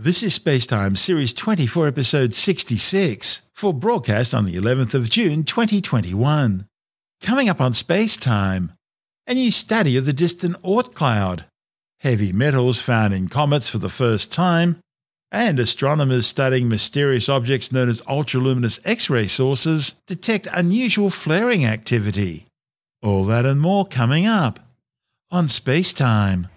This is Spacetime Series 24, Episode 66, for broadcast on the 11th of June 2021. Coming up on Spacetime, a new study of the distant Oort cloud, heavy metals found in comets for the first time, and astronomers studying mysterious objects known as ultraluminous X ray sources detect unusual flaring activity. All that and more coming up on Spacetime.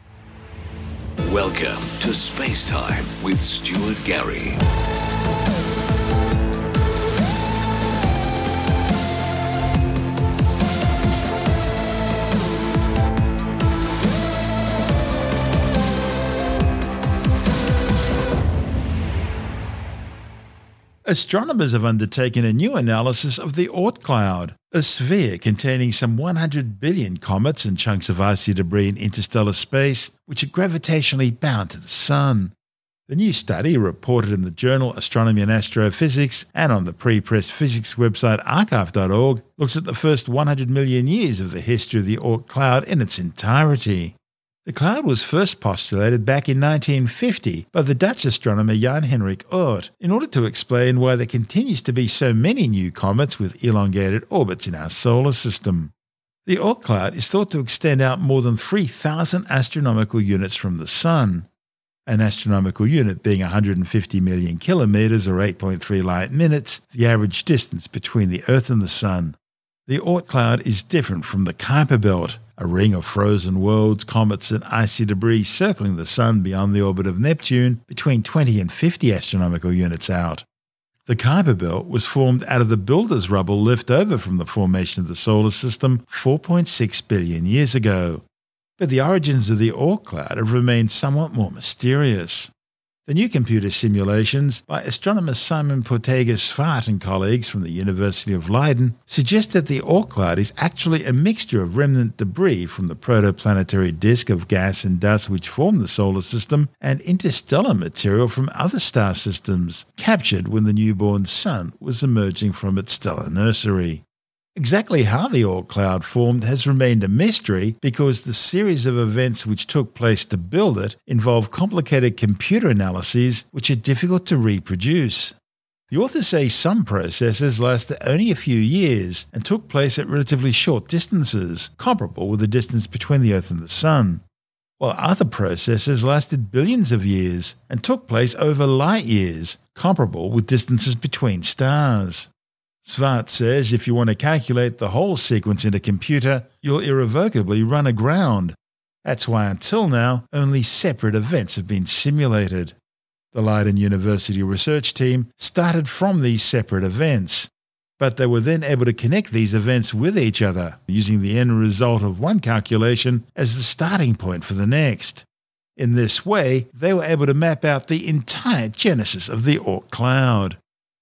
Welcome to Space Time with Stuart Gary. Astronomers have undertaken a new analysis of the Oort cloud, a sphere containing some 100 billion comets and chunks of icy debris in interstellar space, which are gravitationally bound to the Sun. The new study, reported in the journal Astronomy and Astrophysics and on the pre-press physics website arXiv.org, looks at the first 100 million years of the history of the Oort cloud in its entirety. The cloud was first postulated back in 1950 by the Dutch astronomer Jan Hendrik Oort in order to explain why there continues to be so many new comets with elongated orbits in our solar system. The Oort cloud is thought to extend out more than 3,000 astronomical units from the Sun, an astronomical unit being 150 million kilometres or 8.3 light minutes, the average distance between the Earth and the Sun. The Oort cloud is different from the Kuiper belt, a ring of frozen worlds, comets, and icy debris circling the Sun beyond the orbit of Neptune between 20 and 50 astronomical units out. The Kuiper Belt was formed out of the builder's rubble left over from the formation of the solar system 4.6 billion years ago. But the origins of the Oort cloud have remained somewhat more mysterious. The new computer simulations by astronomer Simon Portegies Zwart and colleagues from the University of Leiden suggest that the Oort cloud is actually a mixture of remnant debris from the protoplanetary disk of gas and dust which form the solar system and interstellar material from other star systems, captured when the newborn sun was emerging from its stellar nursery. Exactly how the Oort cloud formed has remained a mystery because the series of events which took place to build it involve complicated computer analyses which are difficult to reproduce. The authors say some processes lasted only a few years and took place at relatively short distances, comparable with the distance between the Earth and the Sun, while other processes lasted billions of years and took place over light years, comparable with distances between stars. Zwart says if you want to calculate the whole sequence in a computer, you'll irrevocably run aground. That's why until now, only separate events have been simulated. The Leiden University research team started from these separate events, but they were then able to connect these events with each other, using the end result of one calculation as the starting point for the next. In this way, they were able to map out the entire genesis of the Oort cloud.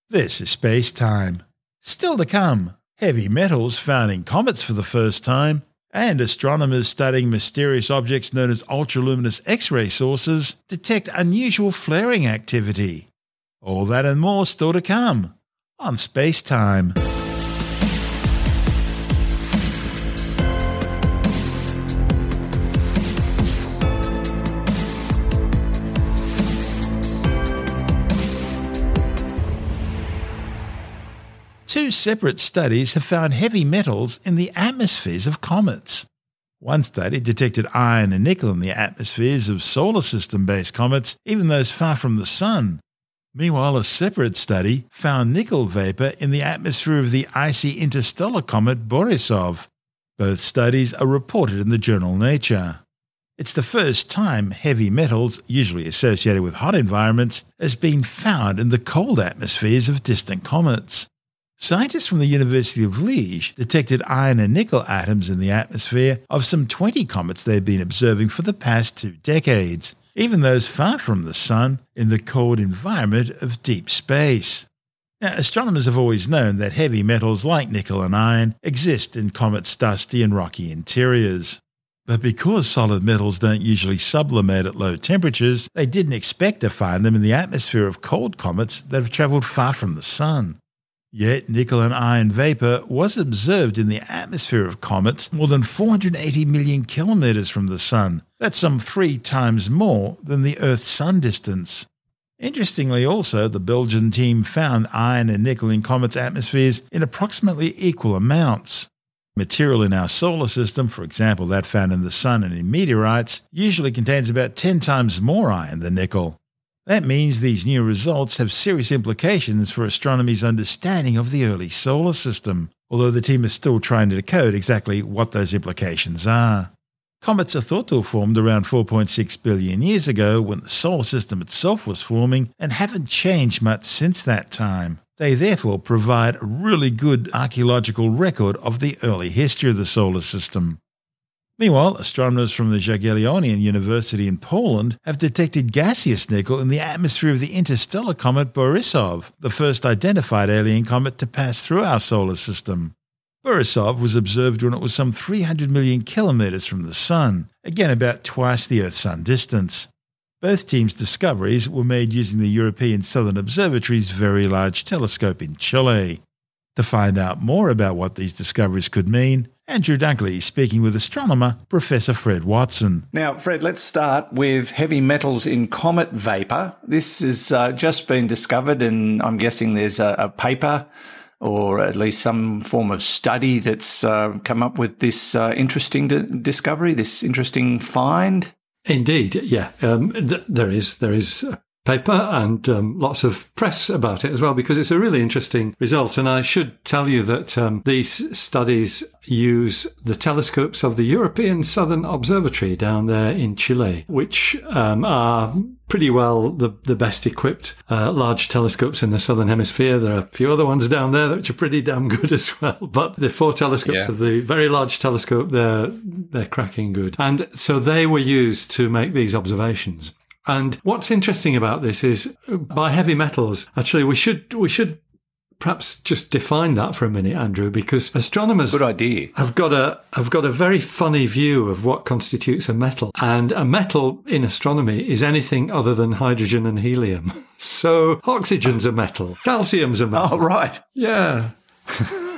This is space time. Still to come, heavy metals found in comets for the first time, and astronomers studying mysterious objects known as ultraluminous X ray sources detect unusual flaring activity. All that and more still to come on Space Time. Separate studies have found heavy metals in the atmospheres of comets. One study detected iron and nickel in the atmospheres of solar system based comets, even those far from the Sun. Meanwhile, a separate study found nickel vapor in the atmosphere of the icy interstellar comet Borisov. Both studies are reported in the journal Nature. It's the first time heavy metals, usually associated with hot environments, has been found in the cold atmospheres of distant comets. Scientists from the University of Liège detected iron and nickel atoms in the atmosphere of some 20 comets they've been observing for the past two decades, even those far from the Sun in the cold environment of deep space. Now, astronomers have always known that heavy metals like nickel and iron exist in comets' dusty and rocky interiors. But because solid metals don't usually sublimate at low temperatures, they didn't expect to find them in the atmosphere of cold comets that have travelled far from the Sun. Yet nickel and iron vapor was observed in the atmosphere of comets more than 480 million kilometers from the Sun. That's some three times more than the Earth Sun distance. Interestingly, also, the Belgian team found iron and nickel in comets' atmospheres in approximately equal amounts. Material in our solar system, for example that found in the Sun and in meteorites, usually contains about 10 times more iron than nickel. That means these new results have serious implications for astronomy's understanding of the early solar system, although the team is still trying to decode exactly what those implications are. Comets are thought to have formed around 4.6 billion years ago when the solar system itself was forming and haven't changed much since that time. They therefore provide a really good archaeological record of the early history of the solar system. Meanwhile, astronomers from the Jagiellonian University in Poland have detected gaseous nickel in the atmosphere of the interstellar comet Borisov, the first identified alien comet to pass through our solar system. Borisov was observed when it was some 300 million kilometres from the Sun, again about twice the Earth Sun distance. Both teams' discoveries were made using the European Southern Observatory's Very Large Telescope in Chile. To find out more about what these discoveries could mean, Andrew Dunkley speaking with astronomer Professor Fred Watson. Now, Fred, let's start with heavy metals in comet vapor. This has uh, just been discovered, and I'm guessing there's a, a paper or at least some form of study that's uh, come up with this uh, interesting d- discovery, this interesting find? Indeed, yeah. Um, th- there is there is paper and um, lots of press about it as well because it's a really interesting result. And I should tell you that um, these studies use the telescopes of the European Southern Observatory down there in Chile, which um, are pretty well the, the best equipped uh, large telescopes in the southern hemisphere. There are a few other ones down there which are pretty damn good as well. But the four telescopes yeah. of the very large telescope, they're they're cracking good. And so they were used to make these observations. And what's interesting about this is by heavy metals, actually, we should, we should perhaps just define that for a minute, Andrew, because astronomers Good idea. have got a have got a very funny view of what constitutes a metal. And a metal in astronomy is anything other than hydrogen and helium. So oxygen's a metal, calcium's a metal. Oh right. Yeah.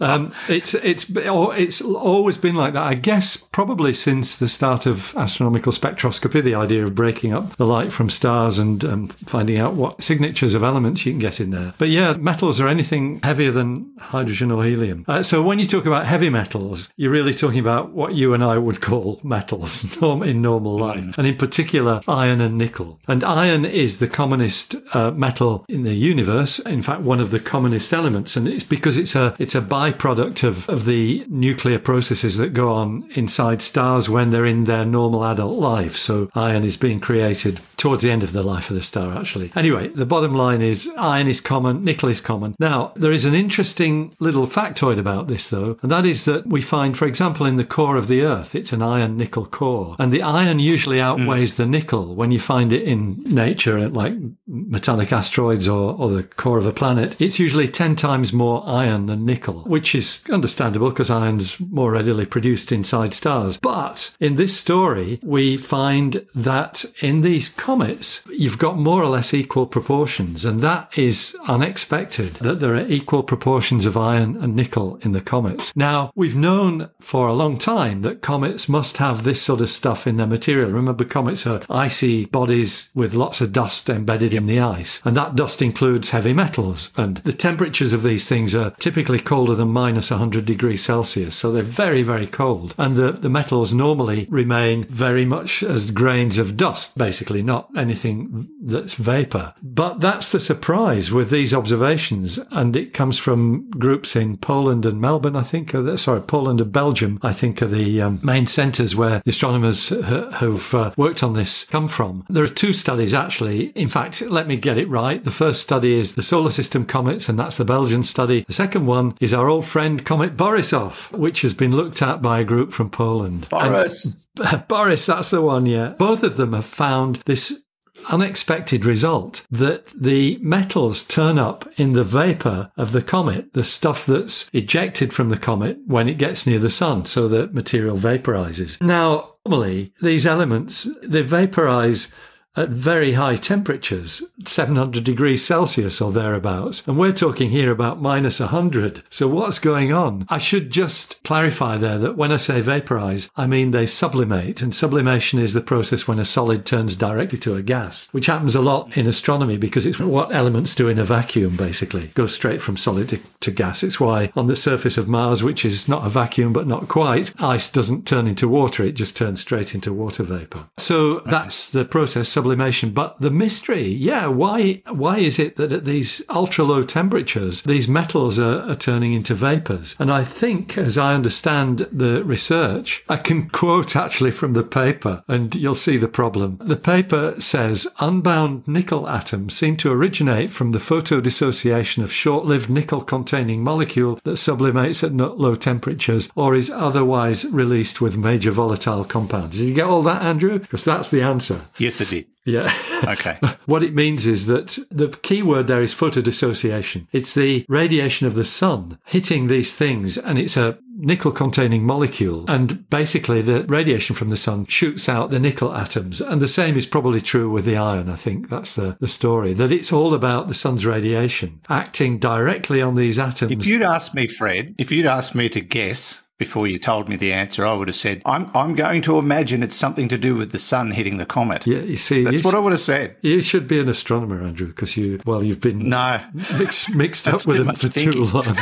um, it's it's it's always been like that. I guess probably since the start of astronomical spectroscopy, the idea of breaking up the light from stars and um, finding out what signatures of elements you can get in there. But yeah, metals are anything heavier than hydrogen or helium. Uh, so when you talk about heavy metals, you're really talking about what you and I would call metals in normal life, mm. and in particular iron and nickel. And iron is the commonest uh, metal in the universe. In fact, one of the commonest elements, and it's because it's a it's a byproduct of, of the nuclear processes that go on inside stars when they're in their normal adult life. So iron is being created towards the end of the life of the star, actually. Anyway, the bottom line is iron is common, nickel is common. Now, there is an interesting little factoid about this, though, and that is that we find, for example, in the core of the Earth, it's an iron nickel core. And the iron usually outweighs mm. the nickel when you find it in nature, like metallic asteroids or, or the core of a planet. It's usually 10 times more iron than nickel nickel, which is understandable because iron's more readily produced inside stars. But in this story, we find that in these comets, you've got more or less equal proportions. And that is unexpected that there are equal proportions of iron and nickel in the comets. Now, we've known for a long time that comets must have this sort of stuff in their material. Remember, comets are icy bodies with lots of dust embedded in the ice. And that dust includes heavy metals. And the temperatures of these things are typically colder than minus 100 degrees Celsius. So they're very, very cold. And the, the metals normally remain very much as grains of dust, basically, not anything that's vapor. But that's the surprise with these observations. And it comes from groups in Poland and Melbourne, I think. The, sorry, Poland and Belgium, I think, are the um, main centres where the astronomers who've uh, worked on this come from. There are two studies, actually. In fact, let me get it right. The first study is the solar system comets, and that's the Belgian study. The second one is our old friend Comet Borisov, which has been looked at by a group from Poland. Boris. And, Boris, that's the one, yeah. Both of them have found this unexpected result that the metals turn up in the vapor of the comet, the stuff that's ejected from the comet when it gets near the sun, so that material vaporizes. Now, normally, these elements, they vaporize at very high temperatures, 700 degrees Celsius or thereabouts. And we're talking here about minus 100. So what's going on? I should just clarify there that when I say vaporize, I mean they sublimate. And sublimation is the process when a solid turns directly to a gas, which happens a lot in astronomy because it's what elements do in a vacuum, basically. Goes straight from solid to, to gas. It's why on the surface of Mars, which is not a vacuum but not quite, ice doesn't turn into water. It just turns straight into water vapor. So that's the process sublimation. But the mystery, yeah, why why is it that at these ultra low temperatures these metals are, are turning into vapors? And I think, as I understand the research, I can quote actually from the paper, and you'll see the problem. The paper says unbound nickel atoms seem to originate from the photodissociation of short-lived nickel-containing molecule that sublimates at low temperatures or is otherwise released with major volatile compounds. Did you get all that, Andrew? Because that's the answer. Yes, it did. Yeah. Okay. what it means is that the key word there is photodissociation. It's the radiation of the sun hitting these things, and it's a nickel containing molecule. And basically, the radiation from the sun shoots out the nickel atoms. And the same is probably true with the iron. I think that's the, the story that it's all about the sun's radiation acting directly on these atoms. If you'd asked me, Fred, if you'd asked me to guess, before you told me the answer, I would have said, I'm, I'm going to imagine it's something to do with the sun hitting the comet. Yeah, you see, that's you what I would have said. You should be an astronomer, Andrew, because you, well, you've been no mixed, mixed up with it for thinking. too long.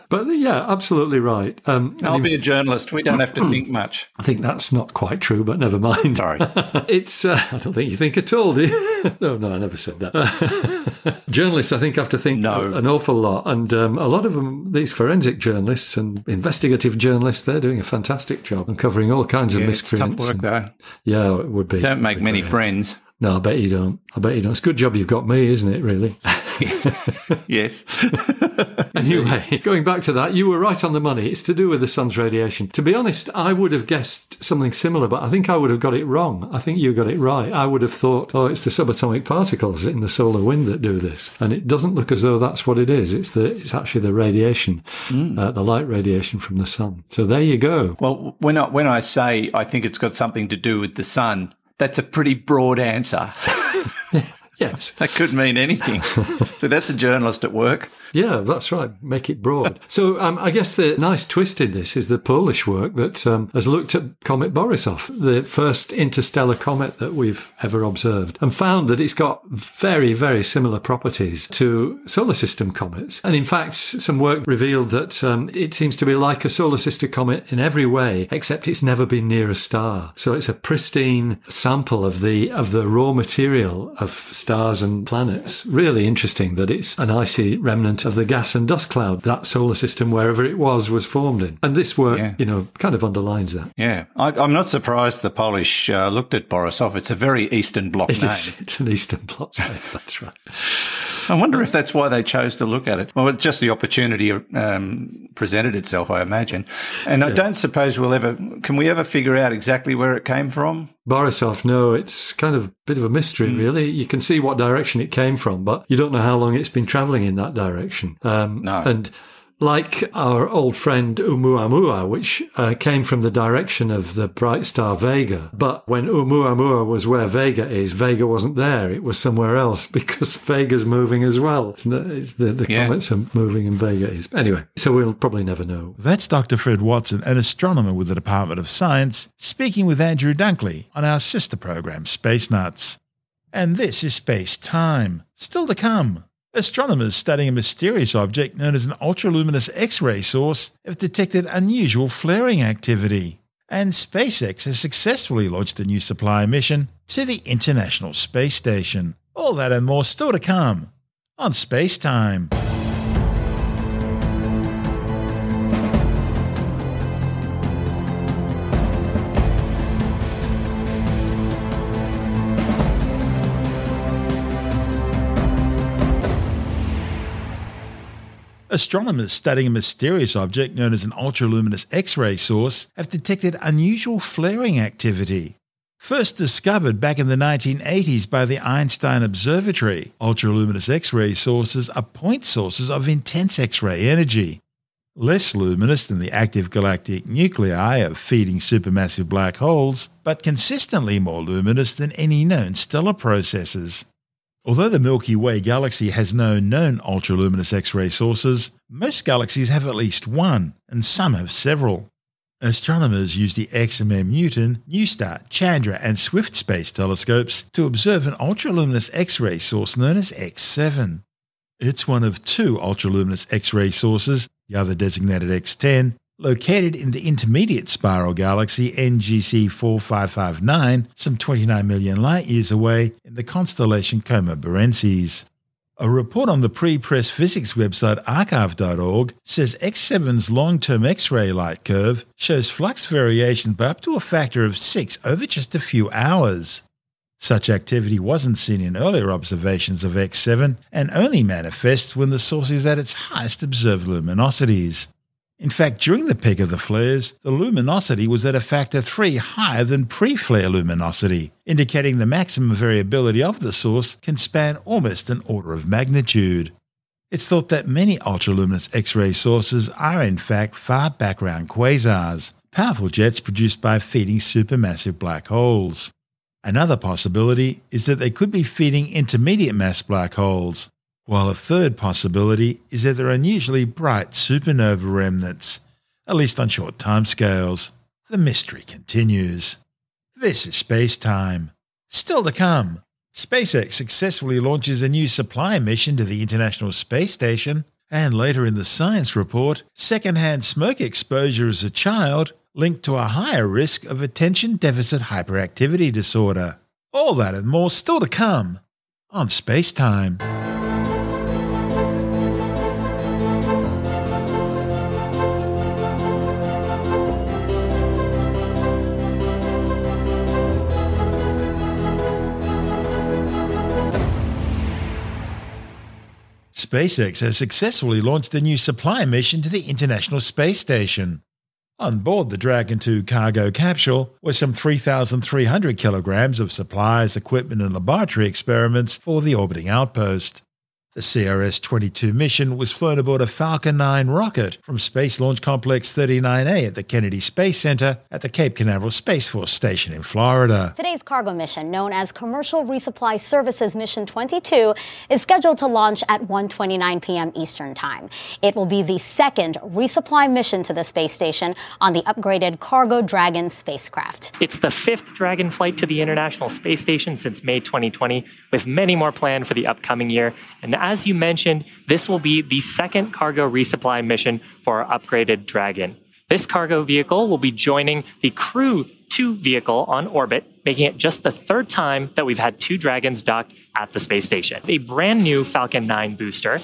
but yeah, absolutely right. Um, I'll be a journalist. We don't have to think much. I think that's not quite true, but never mind. Sorry. it's, uh, I don't think you think at all, do you? no, no, I never said that. journalists, I think, have to think no. an awful lot. And um, a lot of them, these forensic journalists and investigative journalists, they're doing a fantastic job and covering all kinds yeah, of miscreants. It's tough work, though. Yeah, it would be. Don't make many friends. No, I bet you don't. I bet you don't. It's a good job you've got me, isn't it, really? yes. anyway, going back to that, you were right on the money. It's to do with the sun's radiation. To be honest, I would have guessed something similar, but I think I would have got it wrong. I think you got it right. I would have thought, oh, it's the subatomic particles in the solar wind that do this. And it doesn't look as though that's what it is. It's the it's actually the radiation, mm. uh, the light radiation from the sun. So there you go. Well, when I, when I say I think it's got something to do with the sun, that's a pretty broad answer. Yes. That could mean anything. so that's a journalist at work. Yeah, that's right. Make it broad. so um, I guess the nice twist in this is the Polish work that um, has looked at Comet Borisov, the first interstellar comet that we've ever observed, and found that it's got very, very similar properties to solar system comets. And in fact, some work revealed that um, it seems to be like a solar system comet in every way, except it's never been near a star. So it's a pristine sample of the of the raw material of stars and planets. Really interesting that it's an icy remnant of the gas and dust cloud that solar system, wherever it was, was formed in. And this work, yeah. you know, kind of underlines that. Yeah. I, am not surprised the Polish uh, looked at Borisov. It's a very Eastern Bloc it name. Is, it's an Eastern Bloc name. That's right. I wonder if that's why they chose to look at it. Well, just the opportunity um, presented itself, I imagine. And yeah. I don't suppose we'll ever, can we ever figure out exactly where it came from? Borisov, no, it's kind of a bit of a mystery, mm. really. You can see what direction it came from, but you don't know how long it's been traveling in that direction. Um, no. And like our old friend Oumuamua, which uh, came from the direction of the bright star Vega. But when Oumuamua was where Vega is, Vega wasn't there. It was somewhere else because Vega's moving as well. It's the, the yeah. comets are moving and Vega is. Anyway, so we'll probably never know. That's Dr. Fred Watson, an astronomer with the Department of Science, speaking with Andrew Dunkley on our sister program, Space Nuts. And this is Space Time. Still to come. Astronomers studying a mysterious object known as an ultraluminous X ray source have detected unusual flaring activity. And SpaceX has successfully launched a new supply mission to the International Space Station. All that and more still to come on Space Time. Astronomers studying a mysterious object known as an ultraluminous X ray source have detected unusual flaring activity. First discovered back in the 1980s by the Einstein Observatory, ultraluminous X ray sources are point sources of intense X ray energy. less luminous than the active galactic nuclei of feeding supermassive black holes, but consistently more luminous than any known stellar processes. Although the Milky Way galaxy has no known ultraluminous X ray sources, most galaxies have at least one, and some have several. Astronomers use the XMM Newton, NuSTAR, Chandra, and Swift space telescopes to observe an ultraluminous X ray source known as X7. It's one of two ultraluminous X ray sources, the other designated X10, located in the intermediate spiral galaxy NGC 4559, some 29 million light years away in the constellation Coma Berenices. A report on the pre press physics website arXiv.org says X7's long term X ray light curve shows flux variations by up to a factor of 6 over just a few hours. Such activity wasn't seen in earlier observations of X7 and only manifests when the source is at its highest observed luminosities. In fact, during the peak of the flares, the luminosity was at a factor 3 higher than pre flare luminosity, indicating the maximum variability of the source can span almost an order of magnitude. It's thought that many ultraluminous X ray sources are in fact far background quasars, powerful jets produced by feeding supermassive black holes. Another possibility is that they could be feeding intermediate mass black holes, while a third possibility is that they're unusually bright supernova remnants, at least on short timescales. The mystery continues. This is Space Time. Still to come, SpaceX successfully launches a new supply mission to the International Space Station, and later in the science report, secondhand smoke exposure as a child linked to a higher risk of attention deficit hyperactivity disorder. All that and more still to come on Space Time. SpaceX has successfully launched a new supply mission to the International Space Station. On board the Dragon 2 cargo capsule were some 3,300 kilograms of supplies, equipment, and laboratory experiments for the orbiting outpost. The CRS 22 mission was flown aboard a Falcon 9 rocket from Space Launch Complex 39A at the Kennedy Space Center at the Cape Canaveral Space Force Station in Florida. Today's cargo mission, known as Commercial Resupply Services Mission 22, is scheduled to launch at 1:29 p.m. Eastern Time. It will be the second resupply mission to the space station on the upgraded Cargo Dragon spacecraft. It's the fifth Dragon flight to the International Space Station since May 2020, with many more planned for the upcoming year. And as you mentioned, this will be the second cargo resupply mission for our upgraded Dragon. This cargo vehicle will be joining the Crew 2 vehicle on orbit, making it just the third time that we've had two Dragons docked at the space station. A brand new Falcon 9 booster.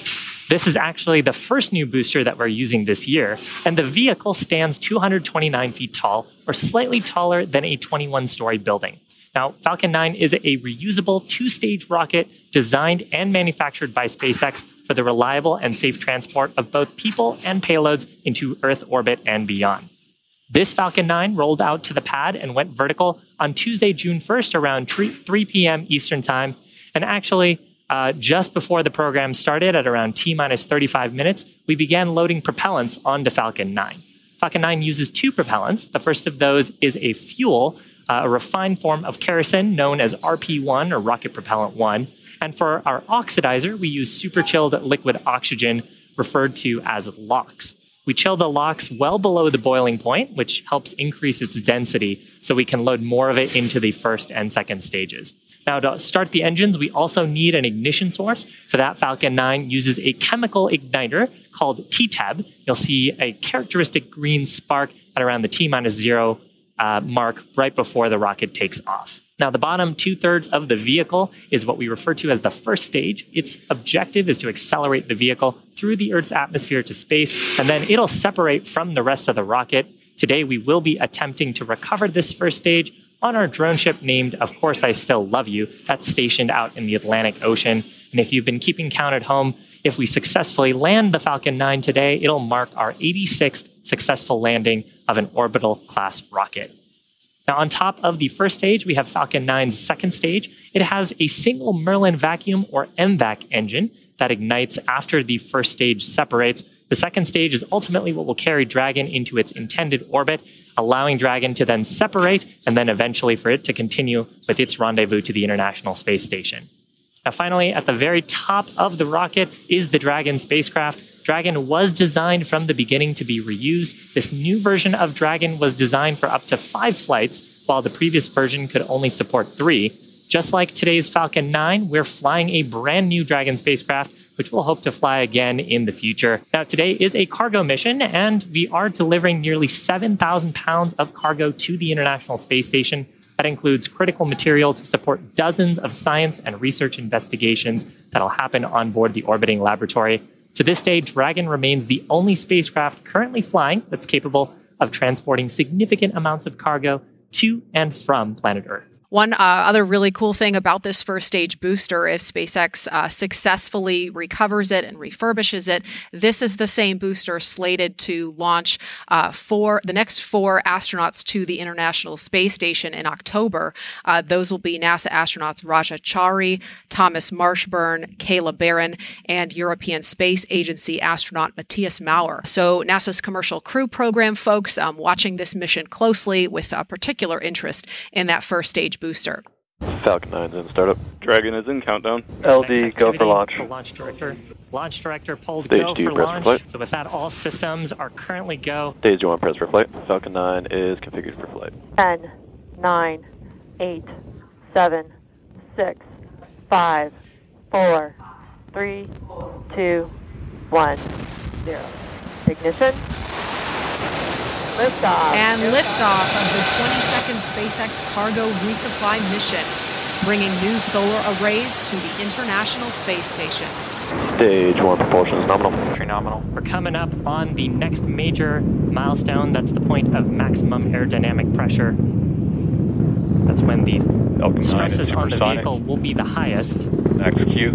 This is actually the first new booster that we're using this year, and the vehicle stands 229 feet tall, or slightly taller than a 21 story building. Now, Falcon 9 is a reusable two stage rocket designed and manufactured by SpaceX for the reliable and safe transport of both people and payloads into Earth orbit and beyond. This Falcon 9 rolled out to the pad and went vertical on Tuesday, June 1st, around 3 p.m. Eastern Time. And actually, uh, just before the program started at around T minus 35 minutes, we began loading propellants onto Falcon 9. Falcon 9 uses two propellants. The first of those is a fuel uh, a refined form of kerosene known as RP1 or rocket propellant 1. And for our oxidizer, we use super chilled liquid oxygen, referred to as LOX. We chill the LOX well below the boiling point, which helps increase its density so we can load more of it into the first and second stages. Now, to start the engines, we also need an ignition source. For that, Falcon 9 uses a chemical igniter called TEA-TEB. You'll see a characteristic green spark at around the T minus zero uh, mark right before the rocket takes off. Now, the bottom two thirds of the vehicle is what we refer to as the first stage. Its objective is to accelerate the vehicle through the Earth's atmosphere to space, and then it'll separate from the rest of the rocket. Today, we will be attempting to recover this first stage on our drone ship named, of course, I Still Love You, that's stationed out in the Atlantic Ocean. And if you've been keeping count at home, if we successfully land the Falcon 9 today, it'll mark our 86th successful landing of an orbital class rocket. Now, on top of the first stage, we have Falcon 9's second stage. It has a single Merlin vacuum or MVAC engine that ignites after the first stage separates, The second stage is ultimately what will carry Dragon into its intended orbit, allowing Dragon to then separate and then eventually for it to continue with its rendezvous to the International Space Station. Now, finally, at the very top of the rocket is the Dragon spacecraft. Dragon was designed from the beginning to be reused. This new version of Dragon was designed for up to five flights, while the previous version could only support three. Just like today's Falcon 9, we're flying a brand new Dragon spacecraft, which we'll hope to fly again in the future. Now, today is a cargo mission, and we are delivering nearly 7,000 pounds of cargo to the International Space Station. That includes critical material to support dozens of science and research investigations that'll happen on board the orbiting laboratory. To this day, Dragon remains the only spacecraft currently flying that's capable of transporting significant amounts of cargo to and from planet Earth. One uh, other really cool thing about this first stage booster, if SpaceX uh, successfully recovers it and refurbishes it, this is the same booster slated to launch uh, for the next four astronauts to the International Space Station in October. Uh, those will be NASA astronauts Raja Chari, Thomas Marshburn, Kayla Barron, and European Space Agency astronaut Matthias Maurer. So, NASA's Commercial Crew Program folks um, watching this mission closely with a particular interest in that first stage booster. Falcon 9's in startup. Dragon is in countdown. LD, go for launch. The launch director. Launch director pulled Stage go for press launch. flight. So with that, all systems are currently go. Stage 1 press for flight. Falcon 9 is configured for flight. 10, 9, 8, 7, 6, 5, 4, 3, 2, 1, 0. Ignition. Liftoff. And liftoff of the 22nd SpaceX cargo resupply mission, bringing new solar arrays to the International Space Station. Stage 1 propulsion is nominal. Entry nominal. We're coming up on the next major milestone. That's the point of maximum aerodynamic pressure. That's when the Falcon stresses on the vehicle will be the highest. Execute.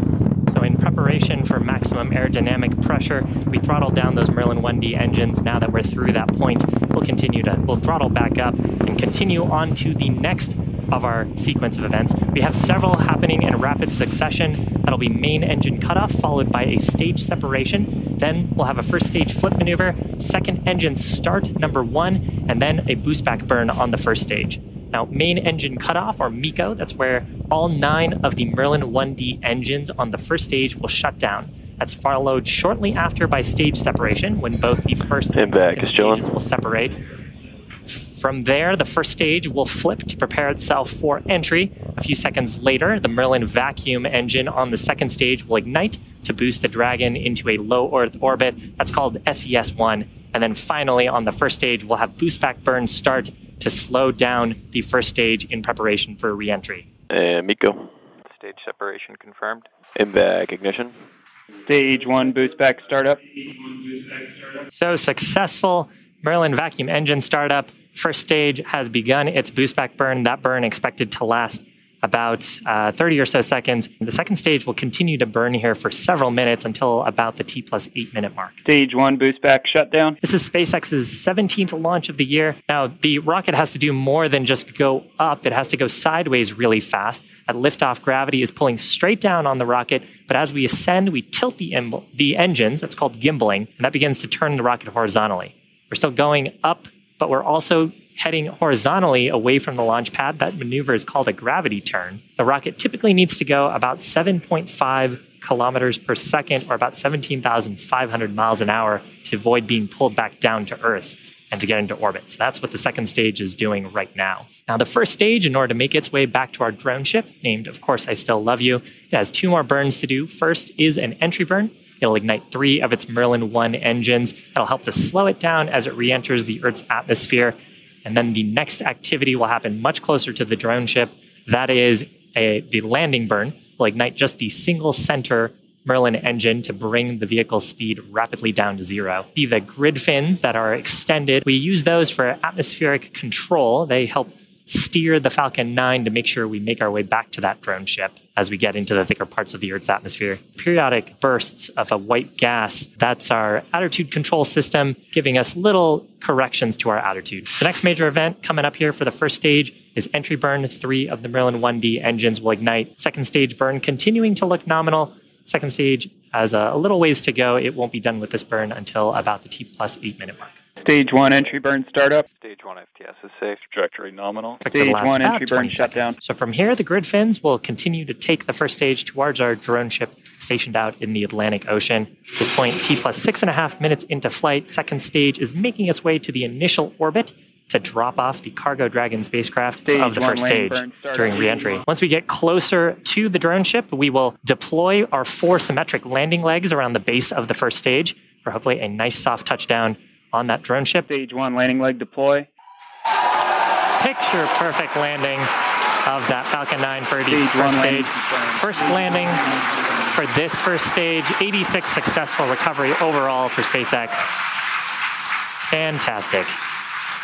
In preparation for maximum aerodynamic pressure, we throttled down those Merlin 1D engines. Now that we're through that point, we'll continue to we'll throttle back up and continue on to the next of our sequence of events. We have several happening in rapid succession. That'll be main engine cutoff, followed by a stage separation. Then we'll have a first stage flip maneuver, second engine start number one, and then a boost back burn on the first stage. Now, main engine cutoff, or MECO, that's where all nine of the Merlin 1D engines on the first stage will shut down. That's followed shortly after by stage separation, when both the first and And second stages will separate. From there, the first stage will flip to prepare itself for entry. A few seconds later, the Merlin vacuum engine on the second stage will ignite to boost the Dragon into a low Earth orbit. That's called SES 1. And then finally, on the first stage, we'll have boost back burn start to slow down the first stage in preparation for reentry. Uh, and MECO. Stage separation confirmed. And back ignition. Stage 1 boost back startup. So successful Merlin vacuum engine startup. First stage has begun its boost back burn. That burn expected to last about uh, 30 or so seconds. The second stage will continue to burn here for several minutes until about the T plus eight minute mark. Stage 1 boost back shutdown. This is SpaceX's 17th launch of the year. Now, the rocket has to do more than just go up, it has to go sideways really fast. At liftoff, gravity is pulling straight down on the rocket, but as we ascend, we tilt the, em- the engines, that's called gimbaling, and that begins to turn the rocket horizontally. We're still going up, but we're also heading horizontally away from the launch pad. That maneuver is called a gravity turn. The rocket typically needs to go about 7.5 kilometers per second or about 17,500 miles an hour to avoid being pulled back down to Earth and to get into orbit. So that's what the second stage is doing right now. Now, the first stage, in order to make its way back to our drone ship, named, of course, I Still Love You, it has two more burns to do. First is an entry burn. It'll ignite three of its Merlin 1 engines. That'll help to slow it down as it re enters the Earth's atmosphere. And then the next activity will happen much closer to the drone ship. That is a, the landing burn. Will ignite just the single center Merlin engine to bring the vehicle's speed rapidly down to zero. See the grid fins that are extended. We use those for atmospheric control. They help steer the Falcon 9 to make sure we make our way back to that drone ship as we get into the thicker parts of the Earth's atmosphere. Periodic bursts of a white gas, that's our attitude control system, giving us little corrections to our attitude. The next major event coming up here for the first stage is entry burn. Three of the Merlin 1D engines will ignite. Second stage burn continuing to look nominal. Second stage has a, a little ways to go. It won't be done with this burn until about the T plus eight minute mark. Stage one entry burn startup. Stage 1 FTS is safe. Trajectory nominal. Stage one entry burn shutdown. So from here, the grid fins will continue to take the first stage towards our drone ship stationed out in the Atlantic Ocean. At this point, T plus six and a half minutes into flight, second stage is making its way to the initial orbit to drop off the Cargo Dragon spacecraft Stage of the first stage burn startup. during reentry. Once we get closer to the drone ship, we will deploy our four symmetric landing legs around the base of the first stage for hopefully a nice soft touchdown on that drone ship. Stage one landing leg deploy. Picture perfect landing of that Falcon 9 for the Stage first one stage. landing. First landing for this first stage. 86 successful recovery overall for SpaceX. Fantastic.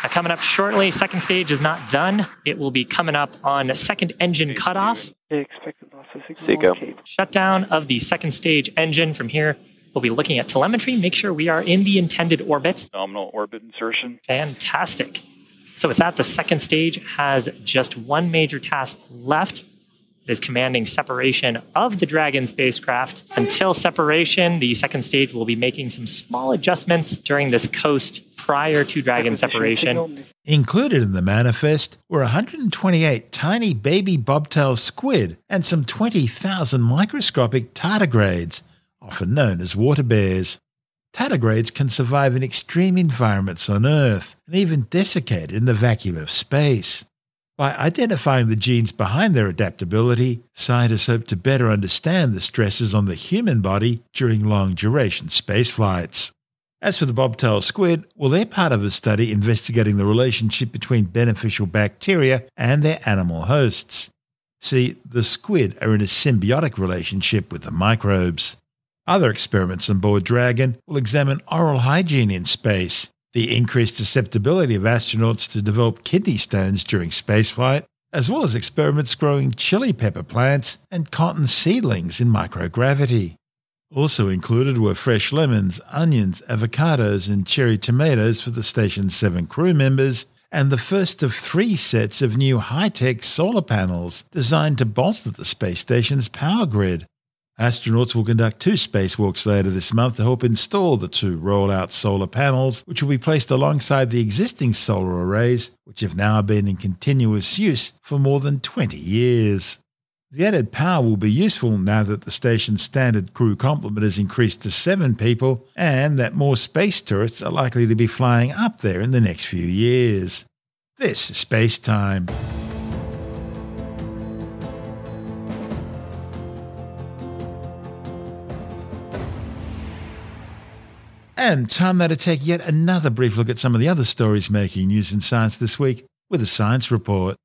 Now, coming up shortly, second stage is not done. It will be coming up on second engine cutoff. Expected losses. Seco. Shutdown of the second stage engine. From here, we'll be looking at telemetry, make sure we are in the intended orbit. Nominal orbit insertion. Fantastic. So with that, the second stage has just one major task left. It is commanding separation of the Dragon spacecraft. Until separation, the second stage will be making some small adjustments during this coast prior to Dragon separation. Included in the manifest were 128 tiny baby bobtail squid and some 20,000 microscopic tardigrades, often known as water bears. Tardigrades can survive in extreme environments on Earth and even desiccate in the vacuum of space. By identifying the genes behind their adaptability, scientists hope to better understand the stresses on the human body during long duration space flights. As for the bobtail squid, well, they're part of a study investigating the relationship between beneficial bacteria and their animal hosts. See, the squid are in a symbiotic relationship with the microbes. Other experiments on board Dragon will examine oral hygiene in space, the increased susceptibility of astronauts to develop kidney stones during spaceflight, as well as experiments growing chili pepper plants and cotton seedlings in microgravity. Also included were fresh lemons, onions, avocados, and cherry tomatoes for the station's seven crew members, and the first of three sets of new high tech solar panels designed to bolster the space station's power grid. Astronauts will conduct two spacewalks later this month to help install the two rollout solar panels, which will be placed alongside the existing solar arrays, which have now been in continuous use for more than 20 years. The added power will be useful now that the station's standard crew complement has increased to seven people and that more space tourists are likely to be flying up there in the next few years. This is Space Time. And time now to take yet another brief look at some of the other stories making news in science this week with a science report.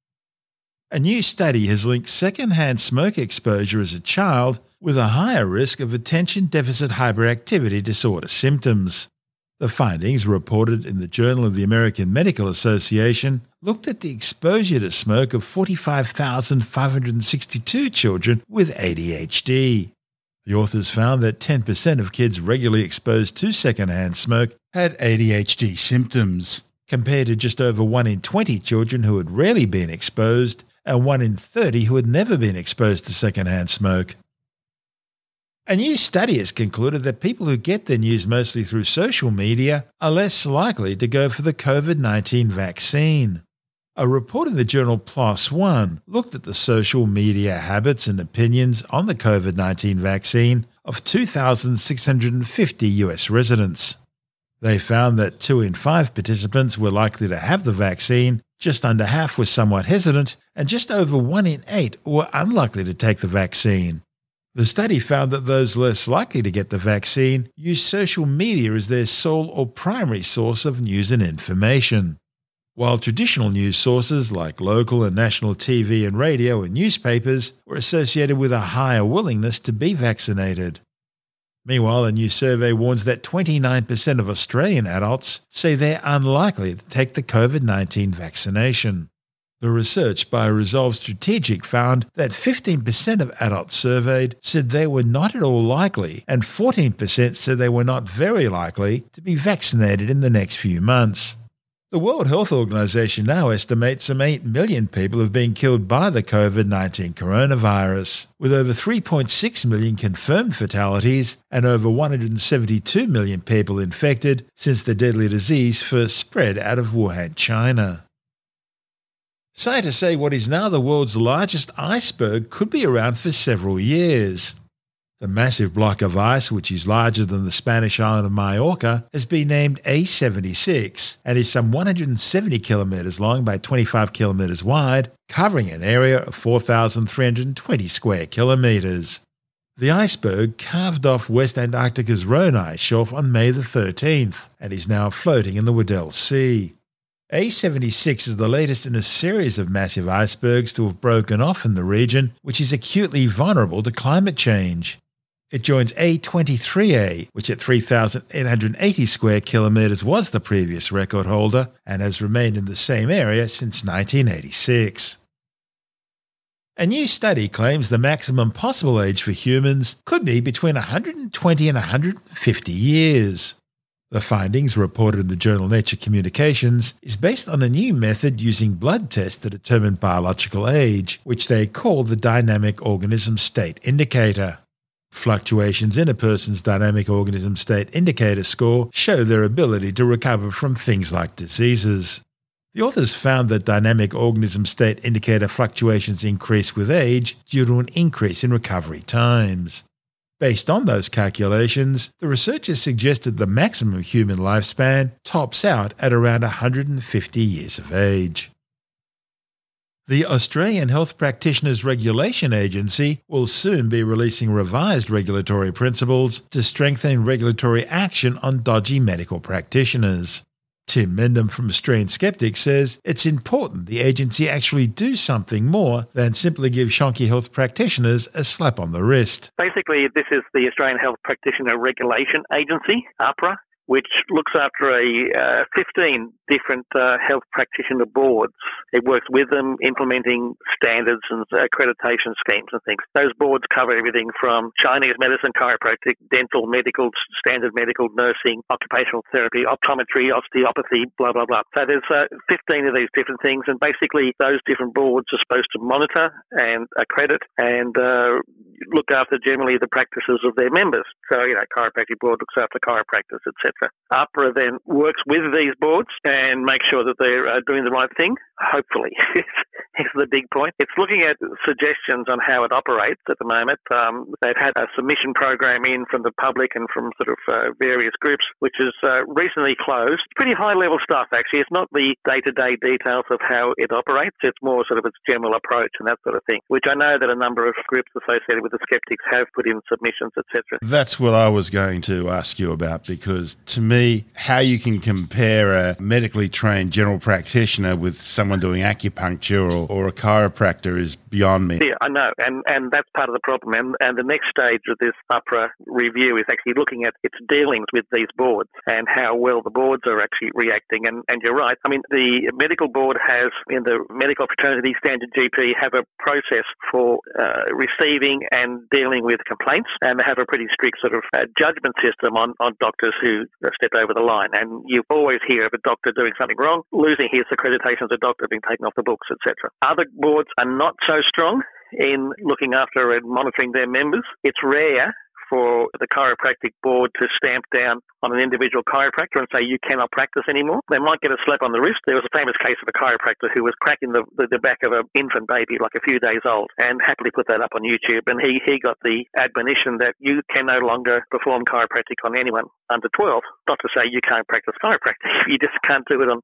A new study has linked secondhand smoke exposure as a child with a higher risk of attention deficit hyperactivity disorder symptoms. The findings, reported in the Journal of the American Medical Association, looked at the exposure to smoke of 45,562 children with ADHD. The authors found that 10% of kids regularly exposed to secondhand smoke had ADHD symptoms, compared to just over 1 in 20 children who had rarely been exposed and 1 in 30 who had never been exposed to secondhand smoke. A new study has concluded that people who get their news mostly through social media are less likely to go for the COVID 19 vaccine. A report in the journal PLOS One looked at the social media habits and opinions on the COVID 19 vaccine of 2,650 US residents. They found that two in five participants were likely to have the vaccine, just under half were somewhat hesitant, and just over one in eight were unlikely to take the vaccine. The study found that those less likely to get the vaccine use social media as their sole or primary source of news and information. While traditional news sources like local and national TV and radio and newspapers were associated with a higher willingness to be vaccinated. Meanwhile, a new survey warns that 29% of Australian adults say they're unlikely to take the COVID 19 vaccination. The research by Resolve Strategic found that 15% of adults surveyed said they were not at all likely, and 14% said they were not very likely to be vaccinated in the next few months. The World Health Organization now estimates some 8 million people have been killed by the COVID 19 coronavirus, with over 3.6 million confirmed fatalities and over 172 million people infected since the deadly disease first spread out of Wuhan, China. Scientists say what is now the world's largest iceberg could be around for several years. The massive block of ice, which is larger than the Spanish island of Majorca, has been named A76 and is some 170 kilometres long by 25 kilometres wide, covering an area of 4,320 square kilometres. The iceberg carved off West Antarctica's Ronne ice shelf on May the 13th and is now floating in the Weddell Sea. A76 is the latest in a series of massive icebergs to have broken off in the region, which is acutely vulnerable to climate change. It joins A23A, which at 3,880 square kilometres was the previous record holder and has remained in the same area since 1986. A new study claims the maximum possible age for humans could be between 120 and 150 years. The findings, reported in the journal Nature Communications, is based on a new method using blood tests to determine biological age, which they call the Dynamic Organism State Indicator. Fluctuations in a person's dynamic organism state indicator score show their ability to recover from things like diseases. The authors found that dynamic organism state indicator fluctuations increase with age due to an increase in recovery times. Based on those calculations, the researchers suggested the maximum human lifespan tops out at around 150 years of age. The Australian Health Practitioners Regulation Agency will soon be releasing revised regulatory principles to strengthen regulatory action on dodgy medical practitioners. Tim Mendham from Australian Skeptics says it's important the agency actually do something more than simply give shonky health practitioners a slap on the wrist. Basically, this is the Australian Health Practitioner Regulation Agency, AHPRA, which looks after a uh, 15 different uh, health practitioner boards. It works with them implementing standards and accreditation schemes and things. Those boards cover everything from Chinese medicine, chiropractic, dental, medical, standard medical, nursing, occupational therapy, optometry, osteopathy, blah, blah, blah. So there's uh, 15 of these different things, and basically those different boards are supposed to monitor and accredit and uh, look after generally the practices of their members. So, you know, chiropractic board looks after chiropractors, etc. AHPRA then works with these boards and makes sure that they're uh, doing the right thing, hopefully, is the big point. It's looking at suggestions on how it operates at the moment. Um, they've had a submission program in from the public and from sort of uh, various groups, which is uh, recently closed. Pretty high level stuff, actually. It's not the day to day details of how it operates, it's more sort of its general approach and that sort of thing, which I know that a number of groups associated with the skeptics have put in submissions, etc. That's what I was going to ask you about because to me, how you can compare a medically trained general practitioner with someone doing acupuncture or, or a chiropractor is beyond me. Yeah, I know, and and that's part of the problem. And and the next stage of this AHPRA review is actually looking at its dealings with these boards and how well the boards are actually reacting. And and you're right. I mean, the medical board has in the medical fraternity standard GP have a process for uh, receiving and dealing with complaints, and they have a pretty strict sort of uh, judgment system on on doctors who step over the line. And you always hear of a doctor doing something wrong, losing his accreditation as a doctor, being taken off the books, etc. Other boards are not so strong in looking after and monitoring their members. It's rare for the chiropractic board to stamp down on an individual chiropractor and say you cannot practice anymore. They might get a slap on the wrist. There was a famous case of a chiropractor who was cracking the, the, the back of an infant baby, like a few days old, and happily put that up on YouTube. And he, he got the admonition that you can no longer perform chiropractic on anyone under 12. Not to say you can't practice chiropractic, you just can't do it on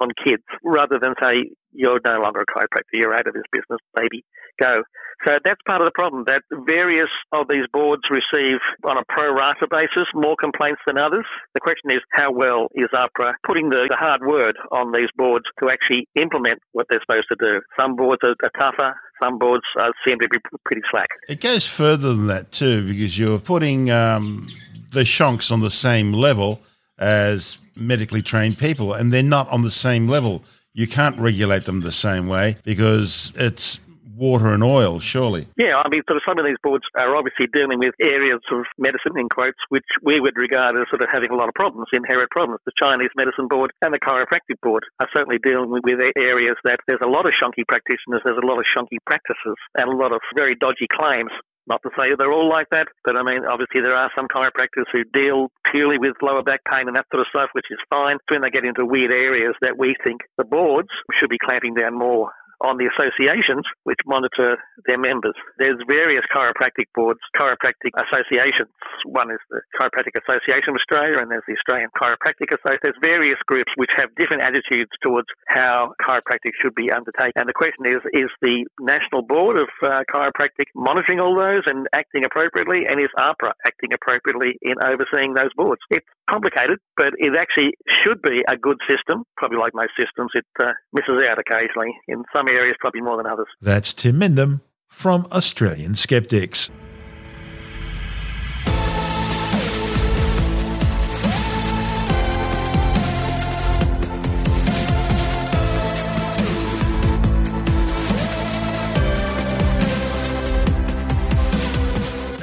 on kids rather than say you're no longer a chiropractor, you're out of this business, baby, go. So that's part of the problem that various of these boards receive on a pro rata basis more complaints than others. The question is how well is AHPRA putting the, the hard word on these boards to actually implement what they're supposed to do. Some boards are, are tougher, some boards uh, seem to be pretty slack. It goes further than that too because you're putting um, the shonks on the same level as medically trained people, and they're not on the same level. You can't regulate them the same way because it's water and oil, surely. Yeah, I mean, sort of some of these boards are obviously dealing with areas of medicine, in quotes, which we would regard as sort of having a lot of problems, inherent problems. The Chinese Medicine Board and the Chiropractic Board are certainly dealing with areas that there's a lot of shonky practitioners, there's a lot of shonky practices, and a lot of very dodgy claims. Not to say they're all like that, but I mean, obviously there are some chiropractors who deal purely with lower back pain and that sort of stuff, which is fine. It's when they get into weird areas that we think the boards should be clamping down more on the associations which monitor their members. There's various chiropractic boards, chiropractic associations. One is the Chiropractic Association of Australia and there's the Australian Chiropractic Association. There's various groups which have different attitudes towards how chiropractic should be undertaken. And the question is, is the National Board of uh, Chiropractic monitoring all those and acting appropriately? And is AHPRA acting appropriately in overseeing those boards? It's complicated, but it actually should be a good system. Probably like most systems, it uh, misses out occasionally in some areas, probably more than others. That's Tim Mendham from Australian Skeptics.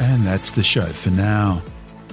And that's the show for now.